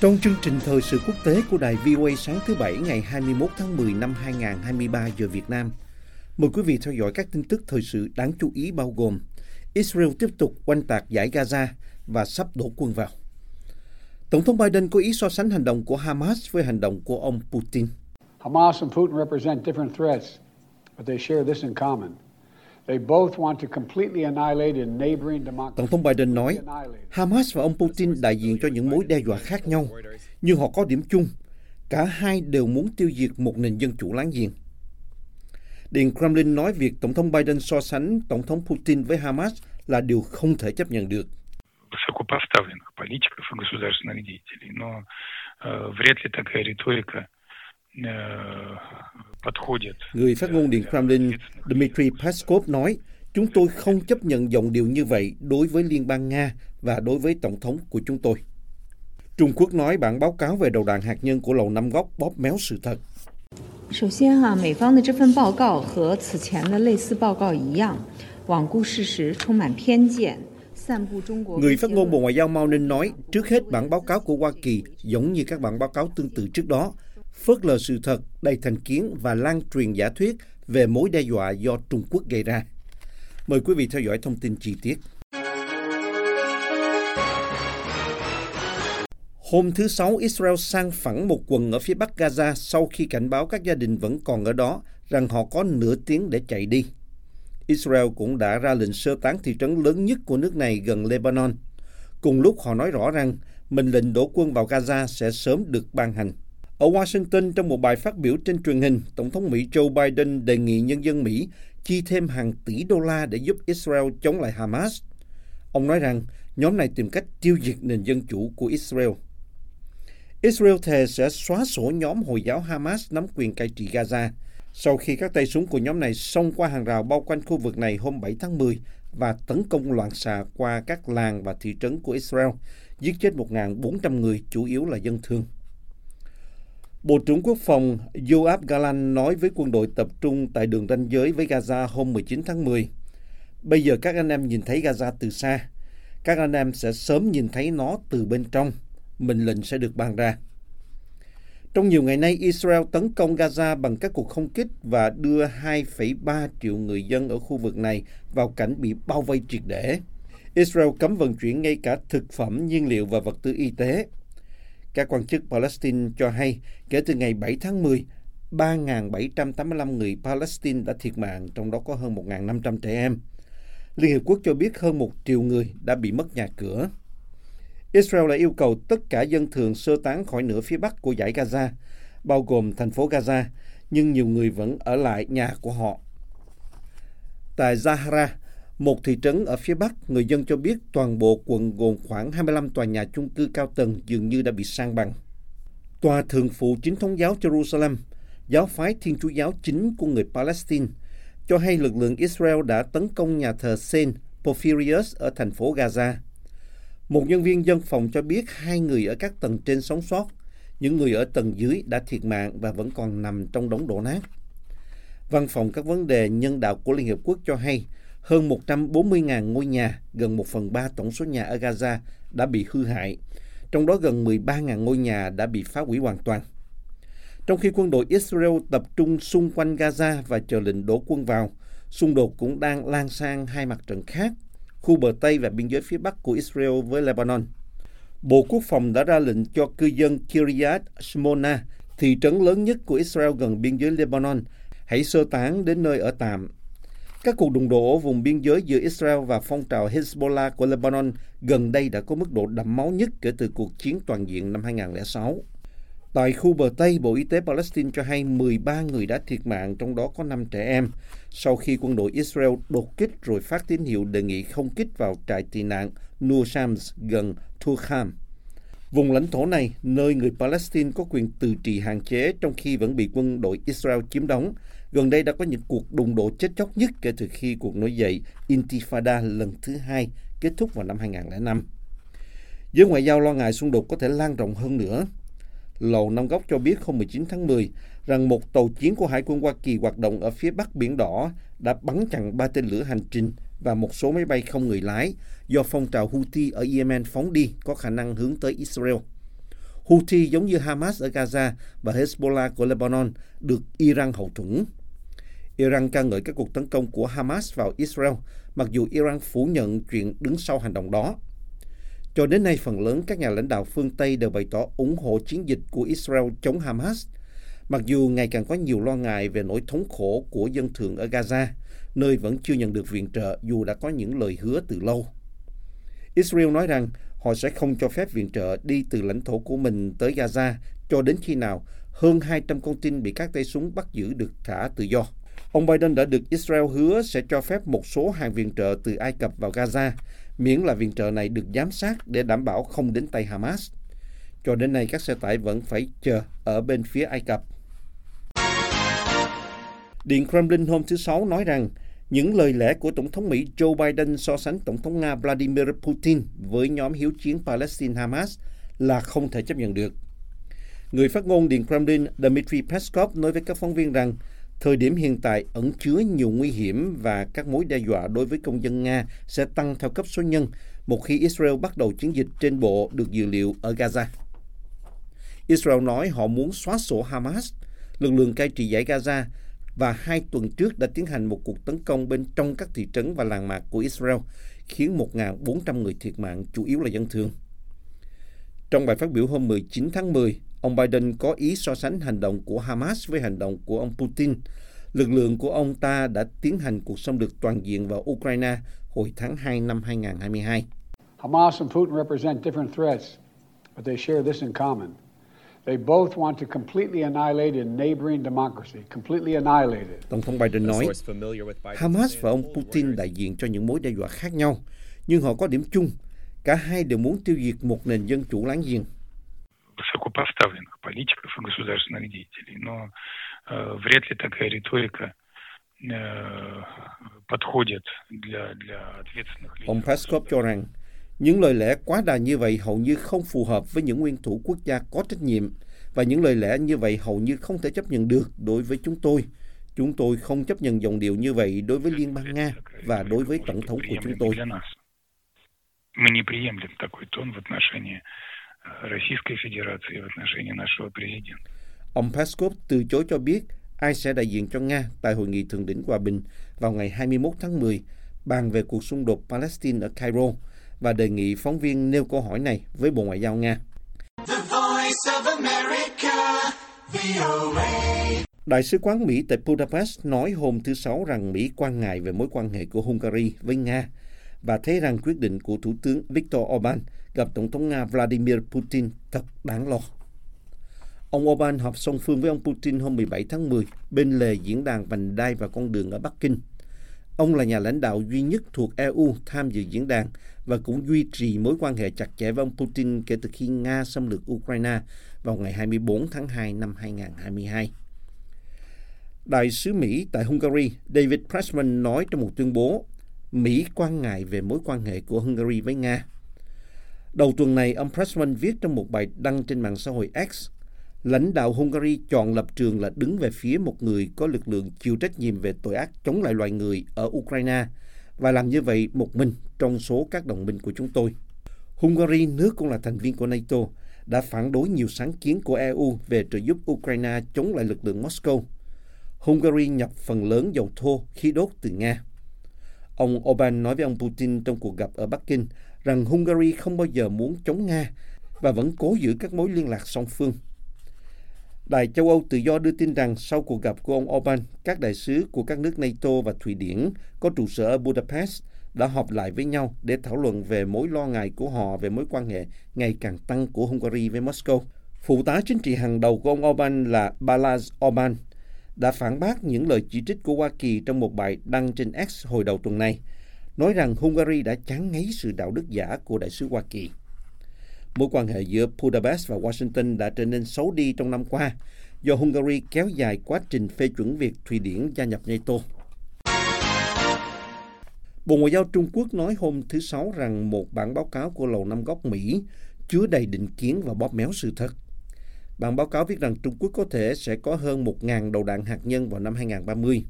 Trong chương trình thời sự quốc tế của đài VOA sáng thứ Bảy ngày 21 tháng 10 năm 2023 giờ Việt Nam, mời quý vị theo dõi các tin tức thời sự đáng chú ý bao gồm Israel tiếp tục oanh tạc giải Gaza và sắp đổ quân vào. Tổng thống Biden có ý so sánh hành động của Hamas với hành động của ông Putin. Hamas and Putin represent different threats, but they share this in common. Tổng thống Biden nói, Hamas và ông Putin đại diện cho những mối đe dọa khác nhau, nhưng họ có điểm chung. Cả hai đều muốn tiêu diệt một nền dân chủ láng giềng. Điện Kremlin nói việc Tổng thống Biden so sánh Tổng thống Putin với Hamas là điều không thể chấp nhận được. Ờ, Người phát ngôn Điện Kremlin Dmitry Peskov nói, chúng tôi không chấp nhận giọng điệu như vậy đối với Liên bang Nga và đối với Tổng thống của chúng tôi. Trung Quốc nói bản báo cáo về đầu đạn hạt nhân của Lầu Năm Góc bóp méo sự thật. Người phát ngôn Bộ Ngoại giao Mao Ninh nói, trước hết bản báo cáo của Hoa Kỳ giống như các bản báo cáo tương tự trước đó, phớt lờ sự thật, đầy thành kiến và lan truyền giả thuyết về mối đe dọa do Trung Quốc gây ra. Mời quý vị theo dõi thông tin chi tiết. Hôm thứ Sáu, Israel sang phẳng một quần ở phía bắc Gaza sau khi cảnh báo các gia đình vẫn còn ở đó rằng họ có nửa tiếng để chạy đi. Israel cũng đã ra lệnh sơ tán thị trấn lớn nhất của nước này gần Lebanon. Cùng lúc họ nói rõ rằng mệnh lệnh đổ quân vào Gaza sẽ sớm được ban hành. Ở Washington, trong một bài phát biểu trên truyền hình, Tổng thống Mỹ Joe Biden đề nghị nhân dân Mỹ chi thêm hàng tỷ đô la để giúp Israel chống lại Hamas. Ông nói rằng nhóm này tìm cách tiêu diệt nền dân chủ của Israel. Israel thề sẽ xóa sổ nhóm Hồi giáo Hamas nắm quyền cai trị Gaza sau khi các tay súng của nhóm này xông qua hàng rào bao quanh khu vực này hôm 7 tháng 10 và tấn công loạn xạ qua các làng và thị trấn của Israel, giết chết 1.400 người, chủ yếu là dân thường. Bộ trưởng Quốc phòng Yoav Galan nói với quân đội tập trung tại đường ranh giới với Gaza hôm 19 tháng 10. Bây giờ các anh em nhìn thấy Gaza từ xa. Các anh em sẽ sớm nhìn thấy nó từ bên trong. Mệnh lệnh sẽ được ban ra. Trong nhiều ngày nay, Israel tấn công Gaza bằng các cuộc không kích và đưa 2,3 triệu người dân ở khu vực này vào cảnh bị bao vây triệt để. Israel cấm vận chuyển ngay cả thực phẩm, nhiên liệu và vật tư y tế. Các quan chức Palestine cho hay kể từ ngày 7 tháng 10, 3.785 người Palestine đã thiệt mạng, trong đó có hơn 1.500 trẻ em. Liên Hiệp Quốc cho biết hơn một triệu người đã bị mất nhà cửa. Israel đã yêu cầu tất cả dân thường sơ tán khỏi nửa phía bắc của giải Gaza, bao gồm thành phố Gaza, nhưng nhiều người vẫn ở lại nhà của họ. Tại Zahra, một thị trấn ở phía bắc, người dân cho biết toàn bộ quận gồm khoảng 25 tòa nhà chung cư cao tầng dường như đã bị san bằng. Tòa Thượng phụ Chính thống giáo Jerusalem, giáo phái Thiên Chúa giáo chính của người Palestine, cho hay lực lượng Israel đã tấn công nhà thờ Saint Porphyrius ở thành phố Gaza. Một nhân viên dân phòng cho biết hai người ở các tầng trên sống sót, những người ở tầng dưới đã thiệt mạng và vẫn còn nằm trong đống đổ nát. Văn phòng các vấn đề nhân đạo của Liên Hiệp Quốc cho hay hơn 140.000 ngôi nhà, gần 1 phần 3 tổng số nhà ở Gaza đã bị hư hại, trong đó gần 13.000 ngôi nhà đã bị phá hủy hoàn toàn. Trong khi quân đội Israel tập trung xung quanh Gaza và chờ lệnh đổ quân vào, xung đột cũng đang lan sang hai mặt trận khác, khu bờ Tây và biên giới phía Bắc của Israel với Lebanon. Bộ Quốc phòng đã ra lệnh cho cư dân Kiryat Shmona, thị trấn lớn nhất của Israel gần biên giới Lebanon, hãy sơ tán đến nơi ở tạm. Các cuộc đụng độ ở vùng biên giới giữa Israel và phong trào Hezbollah của Lebanon gần đây đã có mức độ đẫm máu nhất kể từ cuộc chiến toàn diện năm 2006. Tại khu bờ Tây, Bộ Y tế Palestine cho hay 13 người đã thiệt mạng, trong đó có 5 trẻ em, sau khi quân đội Israel đột kích rồi phát tín hiệu đề nghị không kích vào trại tị nạn Nur Shams gần Turkham. Vùng lãnh thổ này, nơi người Palestine có quyền tự trị hạn chế trong khi vẫn bị quân đội Israel chiếm đóng, gần đây đã có những cuộc đụng độ chết chóc nhất kể từ khi cuộc nổi dậy Intifada lần thứ hai kết thúc vào năm 2005. Giới ngoại giao lo ngại xung đột có thể lan rộng hơn nữa. Lầu Năm Góc cho biết hôm 19 tháng 10 rằng một tàu chiến của Hải quân Hoa Kỳ hoạt động ở phía bắc Biển Đỏ đã bắn chặn ba tên lửa hành trình và một số máy bay không người lái do phong trào Houthi ở Yemen phóng đi có khả năng hướng tới Israel. Houthi giống như Hamas ở Gaza và Hezbollah của Lebanon được Iran hậu thuẫn. Iran ca ngợi các cuộc tấn công của Hamas vào Israel, mặc dù Iran phủ nhận chuyện đứng sau hành động đó. Cho đến nay, phần lớn các nhà lãnh đạo phương Tây đều bày tỏ ủng hộ chiến dịch của Israel chống Hamas, mặc dù ngày càng có nhiều lo ngại về nỗi thống khổ của dân thường ở Gaza, nơi vẫn chưa nhận được viện trợ dù đã có những lời hứa từ lâu. Israel nói rằng họ sẽ không cho phép viện trợ đi từ lãnh thổ của mình tới Gaza cho đến khi nào hơn 200 con tin bị các tay súng bắt giữ được thả tự do. Ông Biden đã được Israel hứa sẽ cho phép một số hàng viện trợ từ Ai Cập vào Gaza, miễn là viện trợ này được giám sát để đảm bảo không đến tay Hamas. Cho đến nay, các xe tải vẫn phải chờ ở bên phía Ai Cập. Điện Kremlin hôm thứ Sáu nói rằng những lời lẽ của Tổng thống Mỹ Joe Biden so sánh Tổng thống Nga Vladimir Putin với nhóm hiếu chiến Palestine-Hamas là không thể chấp nhận được. Người phát ngôn Điện Kremlin Dmitry Peskov nói với các phóng viên rằng thời điểm hiện tại ẩn chứa nhiều nguy hiểm và các mối đe dọa đối với công dân Nga sẽ tăng theo cấp số nhân một khi Israel bắt đầu chiến dịch trên bộ được dự liệu ở Gaza. Israel nói họ muốn xóa sổ Hamas, lực lượng cai trị giải Gaza và hai tuần trước đã tiến hành một cuộc tấn công bên trong các thị trấn và làng mạc của Israel, khiến 1.400 người thiệt mạng, chủ yếu là dân thường. Trong bài phát biểu hôm 19 tháng 10, ông Biden có ý so sánh hành động của Hamas với hành động của ông Putin. Lực lượng của ông ta đã tiến hành cuộc xâm lược toàn diện vào Ukraine hồi tháng 2 năm 2022. Hamas and Putin represent different threats, but they share this in common. They both want to completely annihilate a neighboring democracy, completely annihilate it. Tổng thống Biden nói, Hamas và ông Putin đại diện cho những mối đe dọa khác nhau, nhưng họ có điểm chung. Cả hai đều muốn tiêu diệt một nền dân chủ láng giềng высокопоставленных политиков и государственных деятелей. Но э, вряд ли такая риторика э, подходит для, для ответственных Ông лидеров. Peskov cho rằng, những lời lẽ quá đà như vậy hầu như không phù hợp với những nguyên thủ quốc gia có trách nhiệm và những lời lẽ như vậy hầu như không thể chấp nhận được đối với chúng tôi. Chúng tôi không chấp nhận giọng điệu như vậy đối với Liên bang Nga và đối với tổng thống của chúng tôi. Для нас. Мы не приемлем такой тон в отношении э, Российской Федерации, в отношении нашего президента. Ông Peskov từ chối cho biết ai sẽ đại diện cho Nga tại Hội nghị Thượng đỉnh Hòa bình vào ngày 21 tháng 10 bàn về cuộc xung đột Palestine ở Cairo và đề nghị phóng viên nêu câu hỏi này với Bộ Ngoại giao Nga. The voice of America, VOA. Đại sứ quán Mỹ tại Budapest nói hôm thứ Sáu rằng Mỹ quan ngại về mối quan hệ của Hungary với Nga và thấy rằng quyết định của Thủ tướng Viktor Orbán gặp Tổng thống Nga Vladimir Putin thật đáng lo. Ông Orbán họp song phương với ông Putin hôm 17 tháng 10 bên lề diễn đàn vành đai và con đường ở Bắc Kinh. Ông là nhà lãnh đạo duy nhất thuộc EU tham dự diễn đàn và cũng duy trì mối quan hệ chặt chẽ với ông Putin kể từ khi Nga xâm lược Ukraine vào ngày 24 tháng 2 năm 2022. Đại sứ Mỹ tại Hungary David Pressman nói trong một tuyên bố Mỹ quan ngại về mối quan hệ của Hungary với Nga. Đầu tuần này, ông Pressman viết trong một bài đăng trên mạng xã hội X, lãnh đạo Hungary chọn lập trường là đứng về phía một người có lực lượng chịu trách nhiệm về tội ác chống lại loài người ở Ukraine và làm như vậy một mình trong số các đồng minh của chúng tôi. Hungary, nước cũng là thành viên của NATO, đã phản đối nhiều sáng kiến của EU về trợ giúp Ukraine chống lại lực lượng Moscow. Hungary nhập phần lớn dầu thô, khí đốt từ Nga. Ông Orbán nói với ông Putin trong cuộc gặp ở Bắc Kinh rằng Hungary không bao giờ muốn chống Nga và vẫn cố giữ các mối liên lạc song phương. Đài châu Âu tự do đưa tin rằng sau cuộc gặp của ông Orbán, các đại sứ của các nước NATO và Thụy Điển có trụ sở ở Budapest đã họp lại với nhau để thảo luận về mối lo ngại của họ về mối quan hệ ngày càng tăng của Hungary với Moscow. Phụ tá chính trị hàng đầu của ông Orbán là Balázs Orbán đã phản bác những lời chỉ trích của Hoa Kỳ trong một bài đăng trên X hồi đầu tuần này, nói rằng Hungary đã chán ngấy sự đạo đức giả của đại sứ Hoa Kỳ. Mối quan hệ giữa Budapest và Washington đã trở nên xấu đi trong năm qua do Hungary kéo dài quá trình phê chuẩn việc Thụy Điển gia nhập NATO. Bộ Ngoại giao Trung Quốc nói hôm thứ Sáu rằng một bản báo cáo của Lầu Năm Góc Mỹ chứa đầy định kiến và bóp méo sự thật. Bản báo cáo viết rằng Trung Quốc có thể sẽ có hơn 1.000 đầu đạn hạt nhân vào năm 2030.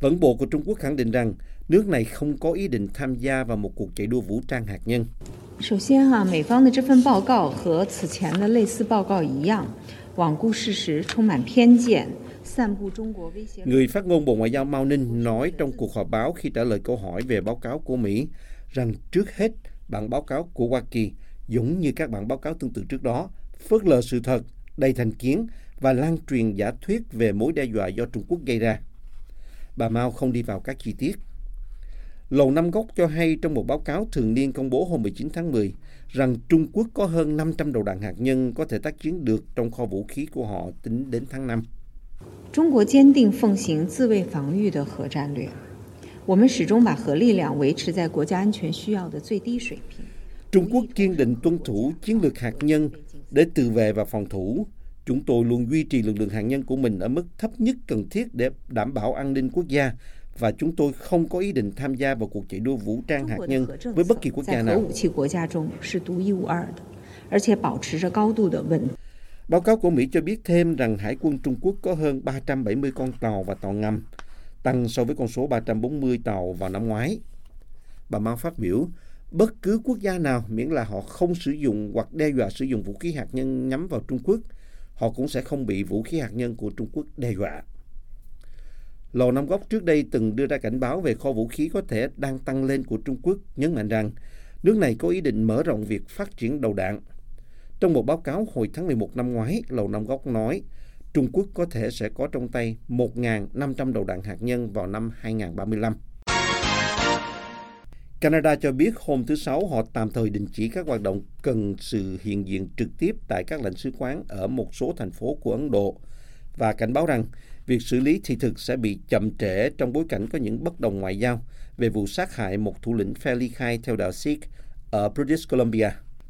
Vẫn bộ của Trung Quốc khẳng định rằng nước này không có ý định tham gia vào một cuộc chạy đua vũ trang hạt nhân. 首先哈，美方的这份报告和此前的类似报告一样，罔顾事实，充满偏见，散布中国威胁。 Người phát ngôn Bộ Ngoại giao Mao Ninh nói trong cuộc họp báo khi trả lời câu hỏi về báo cáo của Mỹ rằng trước hết bản báo cáo của Hoa Kỳ giống như các bản báo cáo tương tự trước đó, phớt lờ sự thật, đầy thành kiến và lan truyền giả thuyết về mối đe dọa do Trung Quốc gây ra. Bà Mao không đi vào các chi tiết. Lầu Năm Góc cho hay trong một báo cáo thường niên công bố hôm 19 tháng 10 rằng Trung Quốc có hơn 500 đầu đạn hạt nhân có thể tác chiến được trong kho vũ khí của họ tính đến tháng 5. 中国坚定奉行自卫防御的核战略，我们始终把核力量维持在国家安全需要的最低水平。 Trung Quốc kiên định tuân thủ chiến lược hạt nhân để tự vệ và phòng thủ, chúng tôi luôn duy trì lực lượng hạt nhân của mình ở mức thấp nhất cần thiết để đảm bảo an ninh quốc gia và chúng tôi không có ý định tham gia vào cuộc chạy đua vũ trang hạt nhân với bất kỳ quốc gia nào. Báo cáo của Mỹ cho biết thêm rằng Hải quân Trung Quốc có hơn 370 con tàu và tàu ngầm, tăng so với con số 340 tàu vào năm ngoái. Bà Mao phát biểu, bất cứ quốc gia nào miễn là họ không sử dụng hoặc đe dọa sử dụng vũ khí hạt nhân nhắm vào Trung Quốc, họ cũng sẽ không bị vũ khí hạt nhân của Trung Quốc đe dọa. Lầu Năm Góc trước đây từng đưa ra cảnh báo về kho vũ khí có thể đang tăng lên của Trung Quốc, nhấn mạnh rằng nước này có ý định mở rộng việc phát triển đầu đạn. Trong một báo cáo hồi tháng 11 năm ngoái, Lầu Năm Góc nói Trung Quốc có thể sẽ có trong tay 1.500 đầu đạn hạt nhân vào năm 2035. Canada cho biết hôm thứ Sáu họ tạm thời đình chỉ các hoạt động cần sự hiện diện trực tiếp tại các lãnh sứ quán ở một số thành phố của Ấn Độ và cảnh báo rằng việc xử lý thị thực sẽ bị chậm trễ trong bối cảnh có những bất đồng ngoại giao về vụ sát hại một thủ lĩnh phe ly khai theo đạo Sikh ở British Columbia.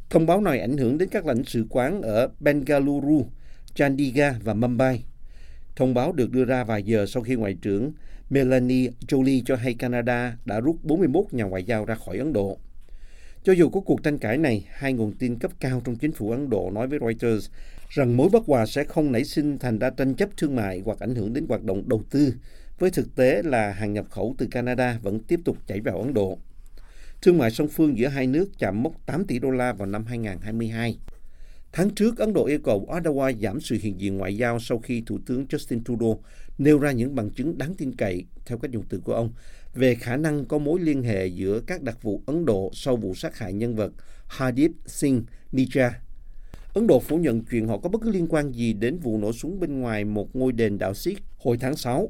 Thông báo này ảnh hưởng đến các lãnh sự quán ở Bengaluru, Chandigarh và Mumbai. Thông báo được đưa ra vài giờ sau khi Ngoại trưởng Melanie Jolie cho hay Canada đã rút 41 nhà ngoại giao ra khỏi Ấn Độ. Cho dù có cuộc tranh cãi này, hai nguồn tin cấp cao trong chính phủ Ấn Độ nói với Reuters rằng mối bất hòa sẽ không nảy sinh thành ra tranh chấp thương mại hoặc ảnh hưởng đến hoạt động đầu tư, với thực tế là hàng nhập khẩu từ Canada vẫn tiếp tục chảy vào Ấn Độ. Thương mại song phương giữa hai nước chạm mốc 8 tỷ đô la vào năm 2022. Tháng trước, Ấn Độ yêu cầu Ottawa giảm sự hiện diện ngoại giao sau khi Thủ tướng Justin Trudeau nêu ra những bằng chứng đáng tin cậy, theo các dùng từ của ông, về khả năng có mối liên hệ giữa các đặc vụ Ấn Độ sau vụ sát hại nhân vật Hardeep Singh Nijjar. Ấn Độ phủ nhận chuyện họ có bất cứ liên quan gì đến vụ nổ súng bên ngoài một ngôi đền đạo Sikh hồi tháng 6.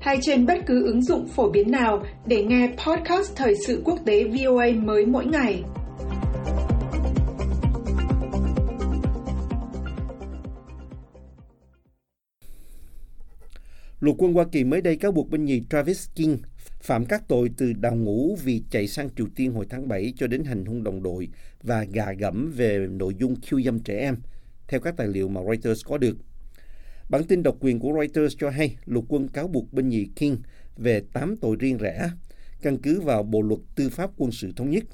hay trên bất cứ ứng dụng phổ biến nào để nghe podcast Thời sự quốc tế VOA mới mỗi ngày. Lục quân Hoa Kỳ mới đây cáo buộc binh nhì Travis King phạm các tội từ đào ngũ vì chạy sang Triều Tiên hồi tháng 7 cho đến hành hung đồng đội và gà gẫm về nội dung khiêu dâm trẻ em, theo các tài liệu mà Reuters có được. Bản tin độc quyền của Reuters cho hay lục quân cáo buộc binh nhì King về 8 tội riêng rẽ, căn cứ vào Bộ luật Tư pháp quân sự thống nhất.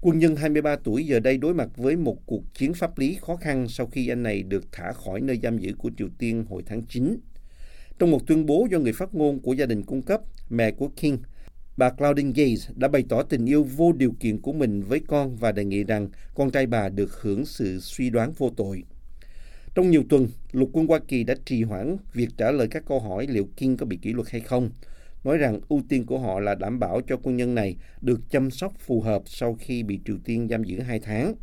Quân nhân 23 tuổi giờ đây đối mặt với một cuộc chiến pháp lý khó khăn sau khi anh này được thả khỏi nơi giam giữ của Triều Tiên hồi tháng 9. Trong một tuyên bố do người phát ngôn của gia đình cung cấp, mẹ của King, bà Claudine Gates đã bày tỏ tình yêu vô điều kiện của mình với con và đề nghị rằng con trai bà được hưởng sự suy đoán vô tội. Trong nhiều tuần, lục quân Hoa Kỳ đã trì hoãn việc trả lời các câu hỏi liệu Kim có bị kỷ luật hay không, nói rằng ưu tiên của họ là đảm bảo cho quân nhân này được chăm sóc phù hợp sau khi bị Triều Tiên giam giữ hai tháng.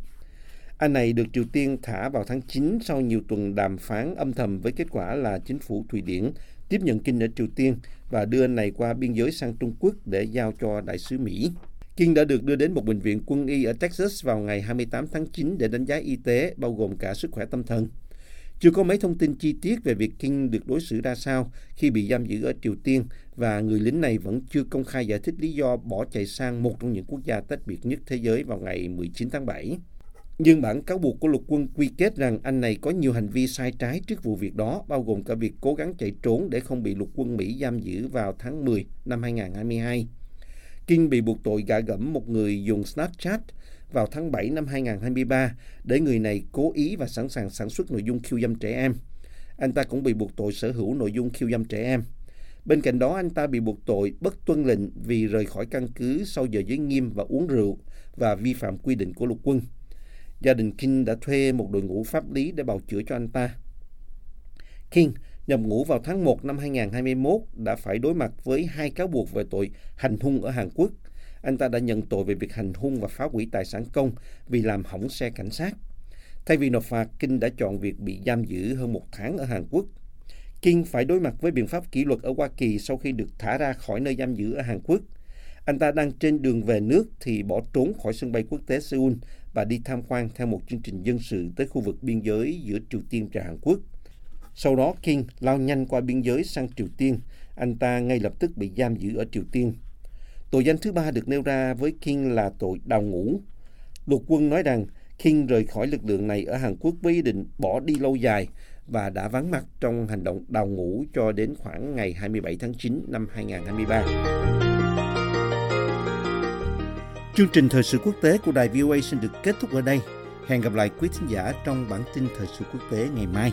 Anh này được Triều Tiên thả vào tháng 9 sau nhiều tuần đàm phán âm thầm với kết quả là chính phủ Thụy Điển tiếp nhận Kinh ở Triều Tiên và đưa anh này qua biên giới sang Trung Quốc để giao cho đại sứ Mỹ. Kinh đã được đưa đến một bệnh viện quân y ở Texas vào ngày 28 tháng 9 để đánh giá y tế, bao gồm cả sức khỏe tâm thần. Chưa có mấy thông tin chi tiết về việc King được đối xử ra sao khi bị giam giữ ở Triều Tiên và người lính này vẫn chưa công khai giải thích lý do bỏ chạy sang một trong những quốc gia tách biệt nhất thế giới vào ngày 19 tháng 7. Nhưng bản cáo buộc của lục quân quy kết rằng anh này có nhiều hành vi sai trái trước vụ việc đó, bao gồm cả việc cố gắng chạy trốn để không bị lục quân Mỹ giam giữ vào tháng 10 năm 2022. King bị buộc tội gạ gẫm một người dùng Snapchat vào tháng 7 năm 2023 để người này cố ý và sẵn sàng sản xuất nội dung khiêu dâm trẻ em. Anh ta cũng bị buộc tội sở hữu nội dung khiêu dâm trẻ em. Bên cạnh đó, anh ta bị buộc tội bất tuân lệnh vì rời khỏi căn cứ sau giờ giới nghiêm và uống rượu và vi phạm quy định của lục quân. Gia đình King đã thuê một đội ngũ pháp lý để bào chữa cho anh ta. King nhập ngũ vào tháng 1 năm 2021 đã phải đối mặt với hai cáo buộc về tội hành hung ở Hàn Quốc. Anh ta đã nhận tội về việc hành hung và phá hủy tài sản công vì làm hỏng xe cảnh sát. Thay vì nộp phạt, Kinh đã chọn việc bị giam giữ hơn một tháng ở Hàn Quốc. Kinh phải đối mặt với biện pháp kỷ luật ở Hoa Kỳ sau khi được thả ra khỏi nơi giam giữ ở Hàn Quốc. Anh ta đang trên đường về nước thì bỏ trốn khỏi sân bay quốc tế Seoul và đi tham quan theo một chương trình dân sự tới khu vực biên giới giữa Triều Tiên và Hàn Quốc. Sau đó Kim lao nhanh qua biên giới sang Triều Tiên. Anh ta ngay lập tức bị giam giữ ở Triều Tiên. Tội danh thứ ba được nêu ra với King là tội đào ngũ. Lục quân nói rằng, King rời khỏi lực lượng này ở Hàn Quốc với ý định bỏ đi lâu dài và đã vắng mặt trong hành động đào ngũ cho đến khoảng ngày 27 tháng 9 năm 2023. Chương trình thời sự quốc tế của đài VOA xin được kết thúc ở đây. Hẹn gặp lại quý thính giả trong bản tin thời sự quốc tế ngày mai.